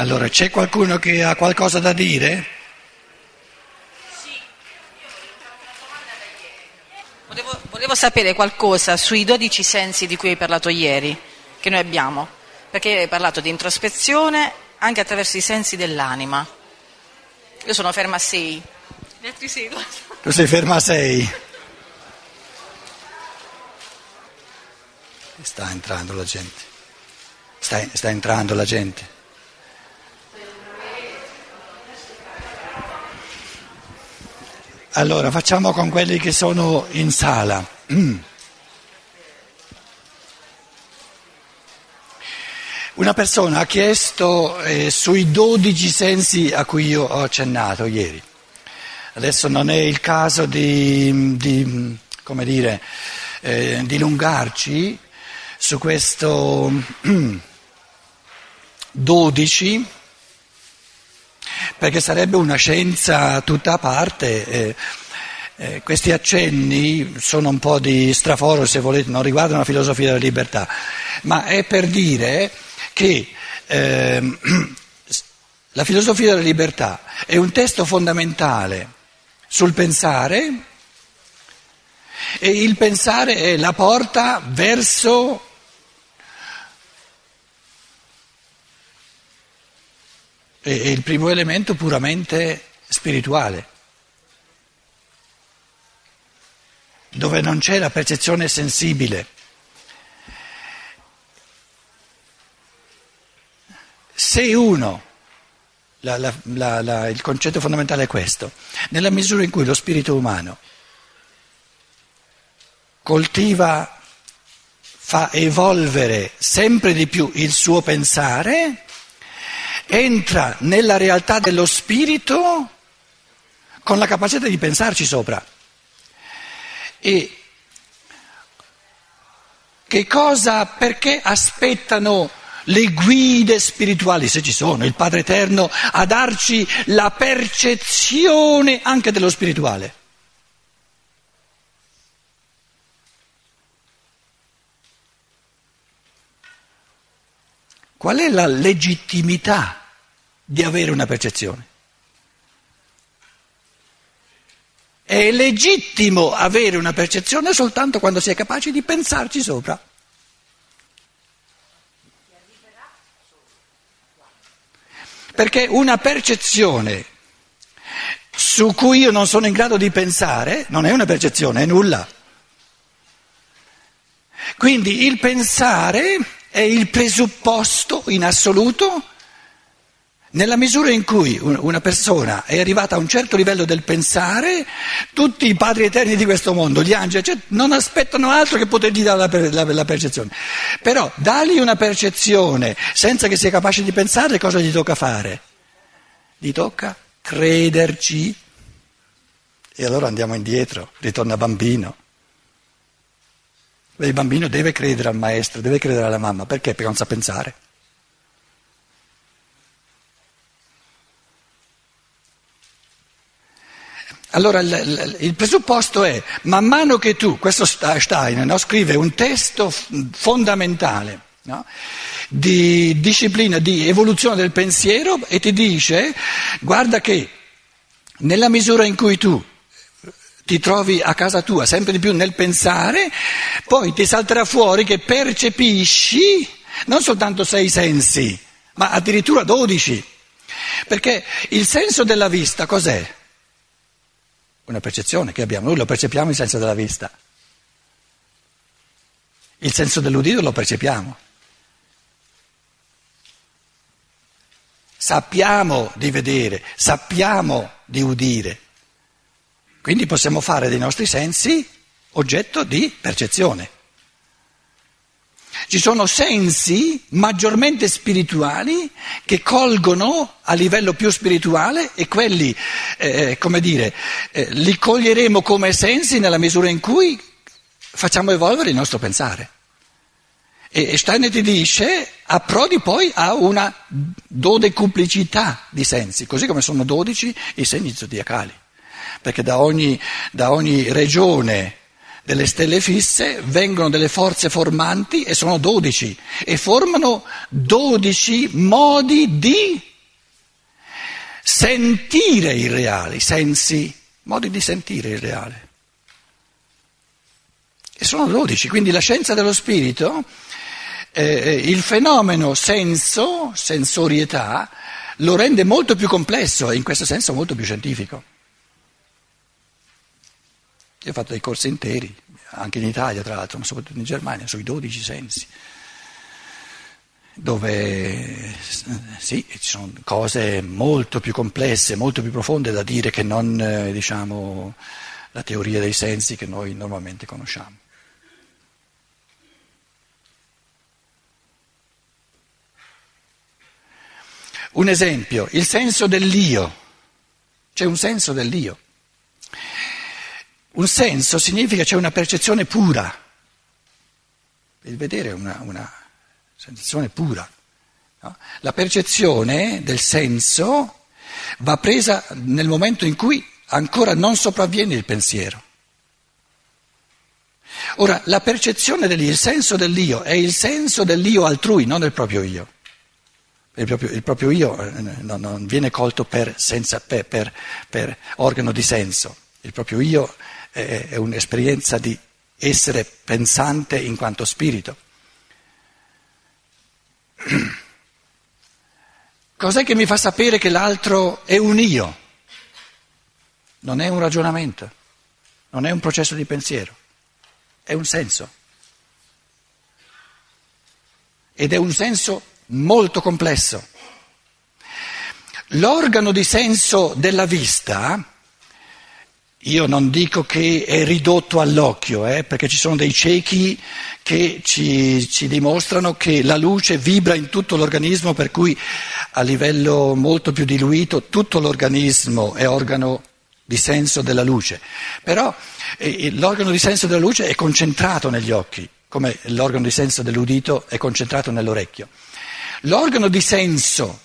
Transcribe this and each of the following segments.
Allora, c'è qualcuno che ha qualcosa da dire? Volevo, volevo sapere qualcosa sui 12 sensi di cui hai parlato ieri, che noi abbiamo, perché hai parlato di introspezione anche attraverso i sensi dell'anima. Io sono ferma a 6, gli altri seguono. Tu sei ferma a 6. Sta entrando la gente. Sta, sta entrando la gente. Allora, facciamo con quelli che sono in sala. Una persona ha chiesto eh, sui dodici sensi a cui io ho accennato ieri. Adesso non è il caso di, di come dire, eh, dilungarci su questo dodici perché sarebbe una scienza tutta a parte. Eh, eh, questi accenni sono un po' di straforo, se volete, non riguardano la filosofia della libertà, ma è per dire che eh, la filosofia della libertà è un testo fondamentale sul pensare e il pensare è la porta verso è il primo elemento puramente spirituale, dove non c'è la percezione sensibile. Se uno, la, la, la, il concetto fondamentale è questo, nella misura in cui lo spirito umano coltiva, fa evolvere sempre di più il suo pensare, entra nella realtà dello spirito con la capacità di pensarci sopra. E che cosa, perché aspettano le guide spirituali, se ci sono, il Padre Eterno, a darci la percezione anche dello spirituale? Qual è la legittimità di avere una percezione. È legittimo avere una percezione soltanto quando si è capaci di pensarci sopra. Perché una percezione su cui io non sono in grado di pensare non è una percezione, è nulla. Quindi il pensare è il presupposto in assoluto nella misura in cui una persona è arrivata a un certo livello del pensare, tutti i padri eterni di questo mondo, gli angeli, cioè, non aspettano altro che potergli dare la, la, la, percezione. Però dargli una percezione senza che sia capace di pensare, cosa gli tocca fare? Gli tocca crederci. E allora andiamo indietro, ritorna bambino. Il bambino deve credere al maestro, deve credere alla mamma, perché? Perché non sa pensare. Allora il, il, presupposto è, man mano che tu, questo Stein no, scrive un testo fondamentale no, di disciplina, di evoluzione del pensiero e ti dice, guarda che nella misura in cui tu ti trovi a casa tua sempre di più nel pensare, poi ti salterà fuori che percepisci non soltanto sei sensi, ma addirittura dodici. Perché il senso della vista cos'è? Una percezione che abbiamo, noi lo percepiamo il senso della vista, il senso dell'udito lo percepiamo. Sappiamo di vedere, sappiamo di udire, quindi possiamo fare dei nostri sensi oggetto di percezione. Ci sono sensi maggiormente spirituali che colgono a livello più spirituale e quelli, eh, come dire, eh, li coglieremo come sensi nella misura in cui facciamo evolvere il nostro pensare. E Steiner ti dice, a Prodi poi ha una dodecuplicità di sensi, così come sono dodici i segni zodiacali, perché da ogni, da ogni regione delle stelle fisse vengono delle forze formanti e sono dodici e formano dodici modi di sentire il reale, sensi, modi di sentire il reale. E sono dodici, quindi la scienza dello spirito, eh, il fenomeno senso, sensorietà, lo rende molto più complesso e in questo senso molto più scientifico. Io ho fatto dei corsi interi, anche in Italia tra l'altro, ma soprattutto in Germania, sui dodici sensi dove sì, ci sono cose molto più complesse, molto più profonde da dire che non eh, diciamo, la teoria dei sensi che noi normalmente conosciamo. Un esempio, il senso dell'io. C'è un senso dell'io. Un senso significa c'è una percezione pura. Il vedere è una, una sensazione pura. No? La percezione del senso va presa nel momento in cui ancora non sopravviene il pensiero. Ora, la percezione dell'io, il senso dell'io è il senso dell'io altrui, non del proprio io. Il proprio, il proprio io eh, non, non, viene colto per, senza, per, per, per, organo di senso, il proprio io è, un'esperienza di essere pensante in quanto spirito. Cos'è che mi fa sapere che l'altro è un io? Non è un ragionamento, non è un processo di pensiero, è un senso. Ed è un senso molto complesso. L'organo di senso della vista io non dico che è ridotto all'occhio, eh, perché ci sono dei ciechi che ci, ci, dimostrano che la luce vibra in tutto l'organismo, per cui a livello molto più diluito tutto l'organismo è organo di senso della luce. Però eh, l'organo di senso della luce è concentrato negli occhi, come l'organo di senso dell'udito è concentrato nell'orecchio. L'organo di senso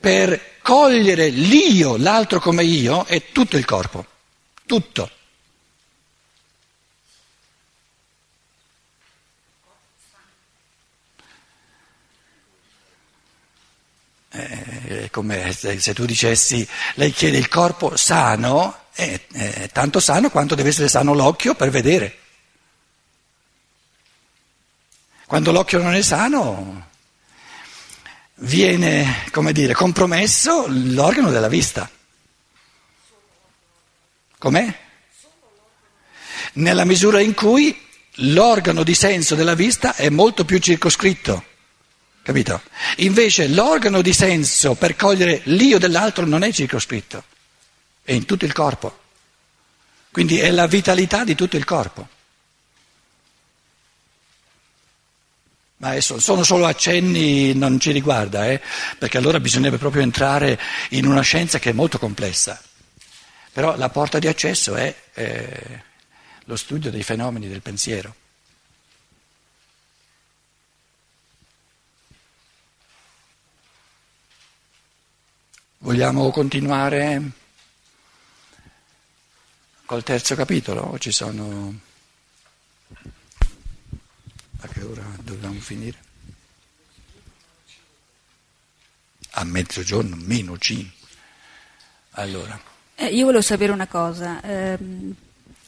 per cogliere l'io, l'altro come io, è tutto il corpo tutto. Eh, è come se tu dicessi, lei chiede il corpo sano, è, è tanto sano quanto deve essere sano l'occhio per vedere. Quando l'occhio non è sano, viene, come dire, compromesso l'organo della vista. Com'è? Nella misura in cui l'organo di senso della vista è molto più circoscritto. Capito? Invece l'organo di senso per cogliere l'io dell'altro non è circoscritto, è in tutto il corpo. Quindi è la vitalità di tutto il corpo. Ma sono solo accenni, non ci riguarda, eh? perché allora bisognerebbe proprio entrare in una scienza che è molto complessa. Però la porta di accesso è eh, lo studio dei fenomeni del pensiero. Vogliamo continuare col terzo capitolo? O ci sono... A che ora dobbiamo finire? A mezzogiorno, meno cinque. Allora. Eh, io volevo sapere una cosa. Eh,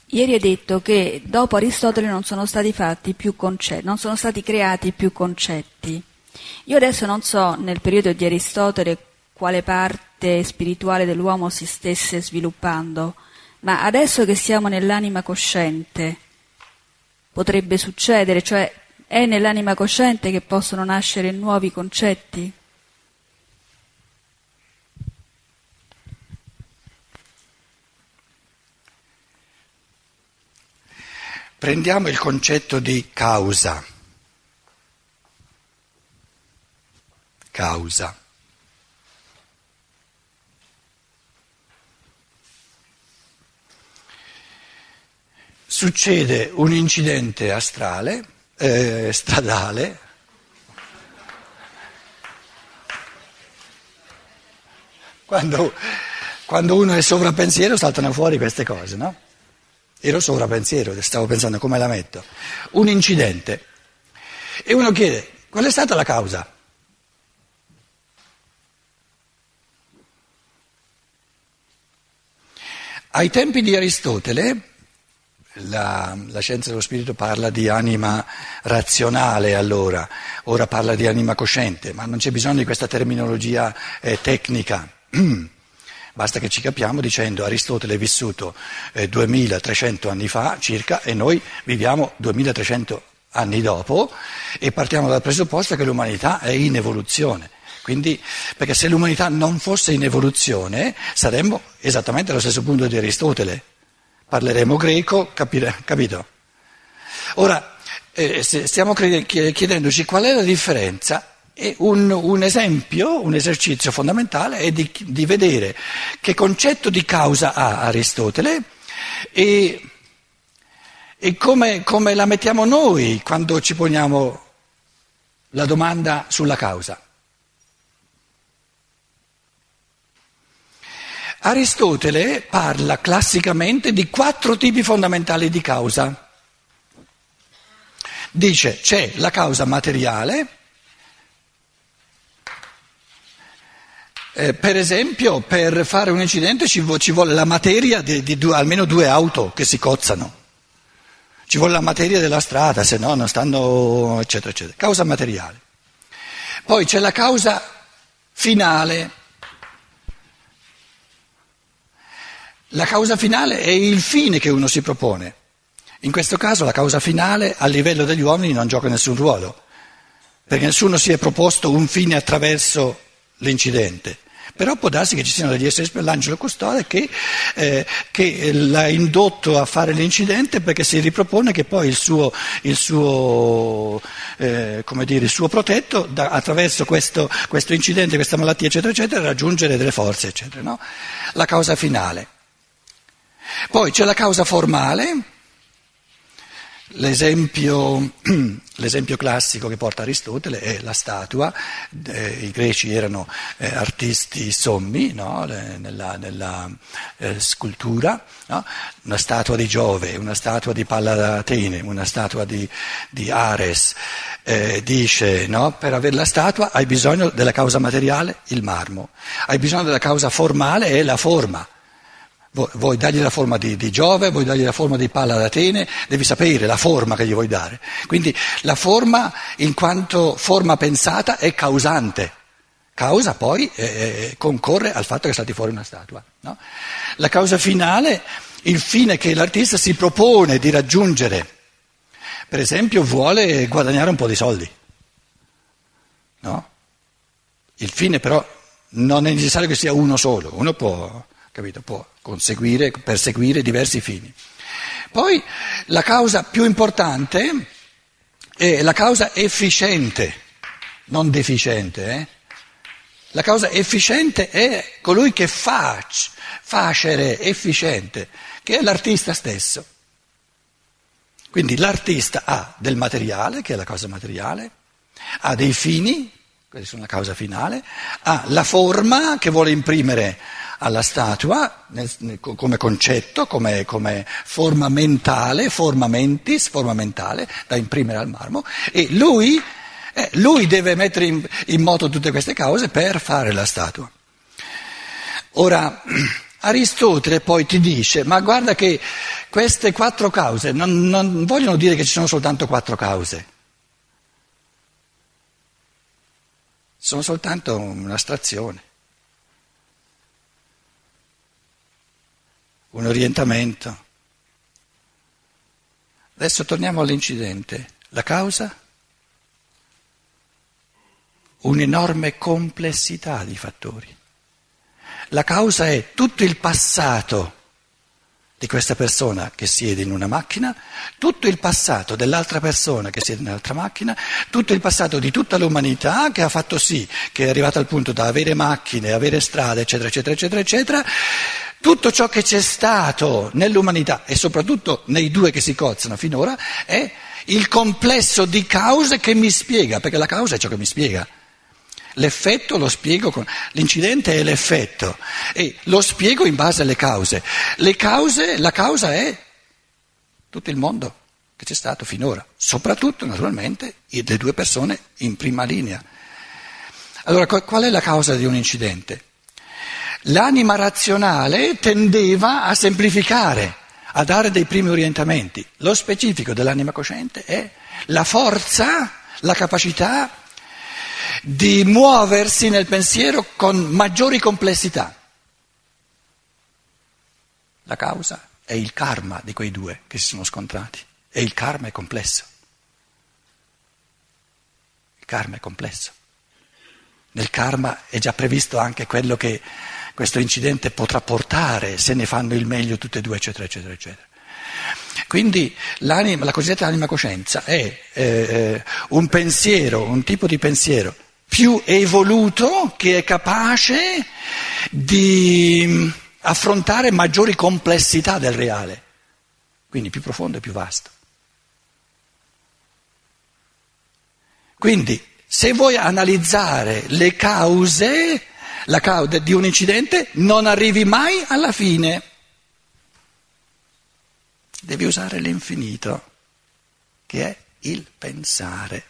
ieri hai detto che dopo Aristotele non sono stati fatti più concetti, non sono stati creati più concetti. Io adesso non so nel periodo di Aristotele quale parte spirituale dell'uomo si stesse sviluppando, ma adesso che siamo nell'anima cosciente potrebbe succedere, cioè è nell'anima cosciente che possono nascere nuovi concetti? Prendiamo il concetto di causa. Causa. Succede un incidente astrale, eh, stradale, quando, quando uno è sovrappensiero saltano fuori queste cose, no? Ero sovrappensiero, stavo pensando come la metto. Un incidente. E uno chiede, qual è stata la causa? Ai tempi di Aristotele, la, la, scienza dello spirito parla di anima razionale allora, ora parla di anima cosciente, ma non c'è bisogno di questa terminologia eh, tecnica. Basta che ci capiamo dicendo Aristotele è vissuto eh, 2300 anni fa circa e noi viviamo 2300 anni dopo e partiamo dal presupposto che l'umanità è in evoluzione. Quindi, perché se l'umanità non fosse in evoluzione saremmo esattamente allo stesso punto di Aristotele. Parleremo greco, capire, capito? Ora, eh, stiamo chiedendoci qual è la differenza un, un, esempio, un esercizio fondamentale è di, di, vedere che concetto di causa ha Aristotele e, e come, come la mettiamo noi quando ci poniamo la domanda sulla causa. Aristotele parla classicamente di quattro tipi fondamentali di causa. Dice c'è la causa materiale, Eh, per esempio, per fare un incidente ci, vo- ci vuole la materia di, di due, almeno due auto che si cozzano. Ci vuole la materia della strada, se no non stanno, eccetera, eccetera. Causa materiale. Poi c'è la causa finale. La causa finale è il fine che uno si propone. In questo caso la causa finale a livello degli uomini non gioca nessun ruolo, perché nessuno si è proposto un fine attraverso l'incidente. Però può darsi che ci siano degli esseri per l'angelo custode che, eh, che, l'ha indotto a fare l'incidente perché si ripropone che poi il suo, il suo, eh, dire, il suo protetto da, attraverso questo, questo, incidente, questa malattia eccetera eccetera raggiungere delle forze eccetera. No? La causa finale. Poi c'è la causa formale L'esempio, l'esempio, classico che porta Aristotele è la statua, eh, i greci erano eh, artisti sommi no? Nella, nella eh, scultura, no? una statua di Giove, una statua di Palla d'Atene, una statua di, di Ares, eh, dice no? per avere la statua hai bisogno della causa materiale, il marmo, hai bisogno della causa formale, è la forma. Vuoi, vuoi dargli la forma di, di, Giove, vuoi dargli la forma di Palla d'Atene, devi sapere la forma che gli vuoi dare. Quindi la forma, in quanto forma pensata, è causante. Causa poi eh, eh, concorre al fatto che salti fuori una statua. No? La causa finale, il fine che l'artista si propone di raggiungere. Per esempio vuole guadagnare un po' di soldi. No? Il fine però non è necessario che sia uno solo, uno può capito? Può conseguire, perseguire diversi fini. Poi la causa più importante è la causa efficiente, non deficiente. Eh? La causa efficiente è colui che fa, facere efficiente, che è l'artista stesso. Quindi l'artista ha del materiale, che è la cosa materiale, ha dei fini, questa sono la causa finale, ha la forma che vuole imprimere alla statua nel, nel, come concetto, come, come, forma mentale, forma mentis, forma mentale da imprimere al marmo e lui, eh, lui deve mettere in, in moto tutte queste cause per fare la statua. Ora, Aristotele poi ti dice, ma guarda che queste quattro cause non, non vogliono dire che ci sono soltanto quattro cause. Sono soltanto un'astrazione. un orientamento. Adesso torniamo all'incidente. La causa? Un'enorme complessità di fattori. La causa è tutto il passato di questa persona che siede in una macchina, tutto il passato dell'altra persona che siede in un'altra macchina, tutto il passato di tutta l'umanità che ha fatto sì che è arrivata al punto da avere macchine, avere strade, eccetera, eccetera, eccetera, eccetera, tutto ciò che c'è stato nell'umanità e soprattutto nei due che si cozzano finora è il complesso di cause che mi spiega, perché la causa è ciò che mi spiega. L'effetto lo spiego con... L'incidente è l'effetto e lo spiego in base alle cause. Le cause, la causa è tutto il mondo che c'è stato finora, soprattutto naturalmente le due persone in prima linea. Allora, qual è la causa di un incidente? L'anima razionale tendeva a semplificare, a dare dei primi orientamenti. Lo specifico dell'anima cosciente è la forza, la capacità di muoversi nel pensiero con maggiori complessità. La causa è il karma di quei due che si sono scontrati e il karma è complesso. Il karma è complesso. Nel karma è già previsto anche quello che questo incidente potrà portare se ne fanno il meglio tutte e due, eccetera, eccetera, eccetera. Quindi la cosiddetta anima coscienza è eh, eh, un pensiero, un tipo di pensiero più evoluto che è capace di affrontare maggiori complessità del reale, quindi più profondo e più vasto. Quindi, se vuoi analizzare le cause, la causa di un incidente, non arrivi mai alla fine. Devi usare l'infinito, che è il pensare.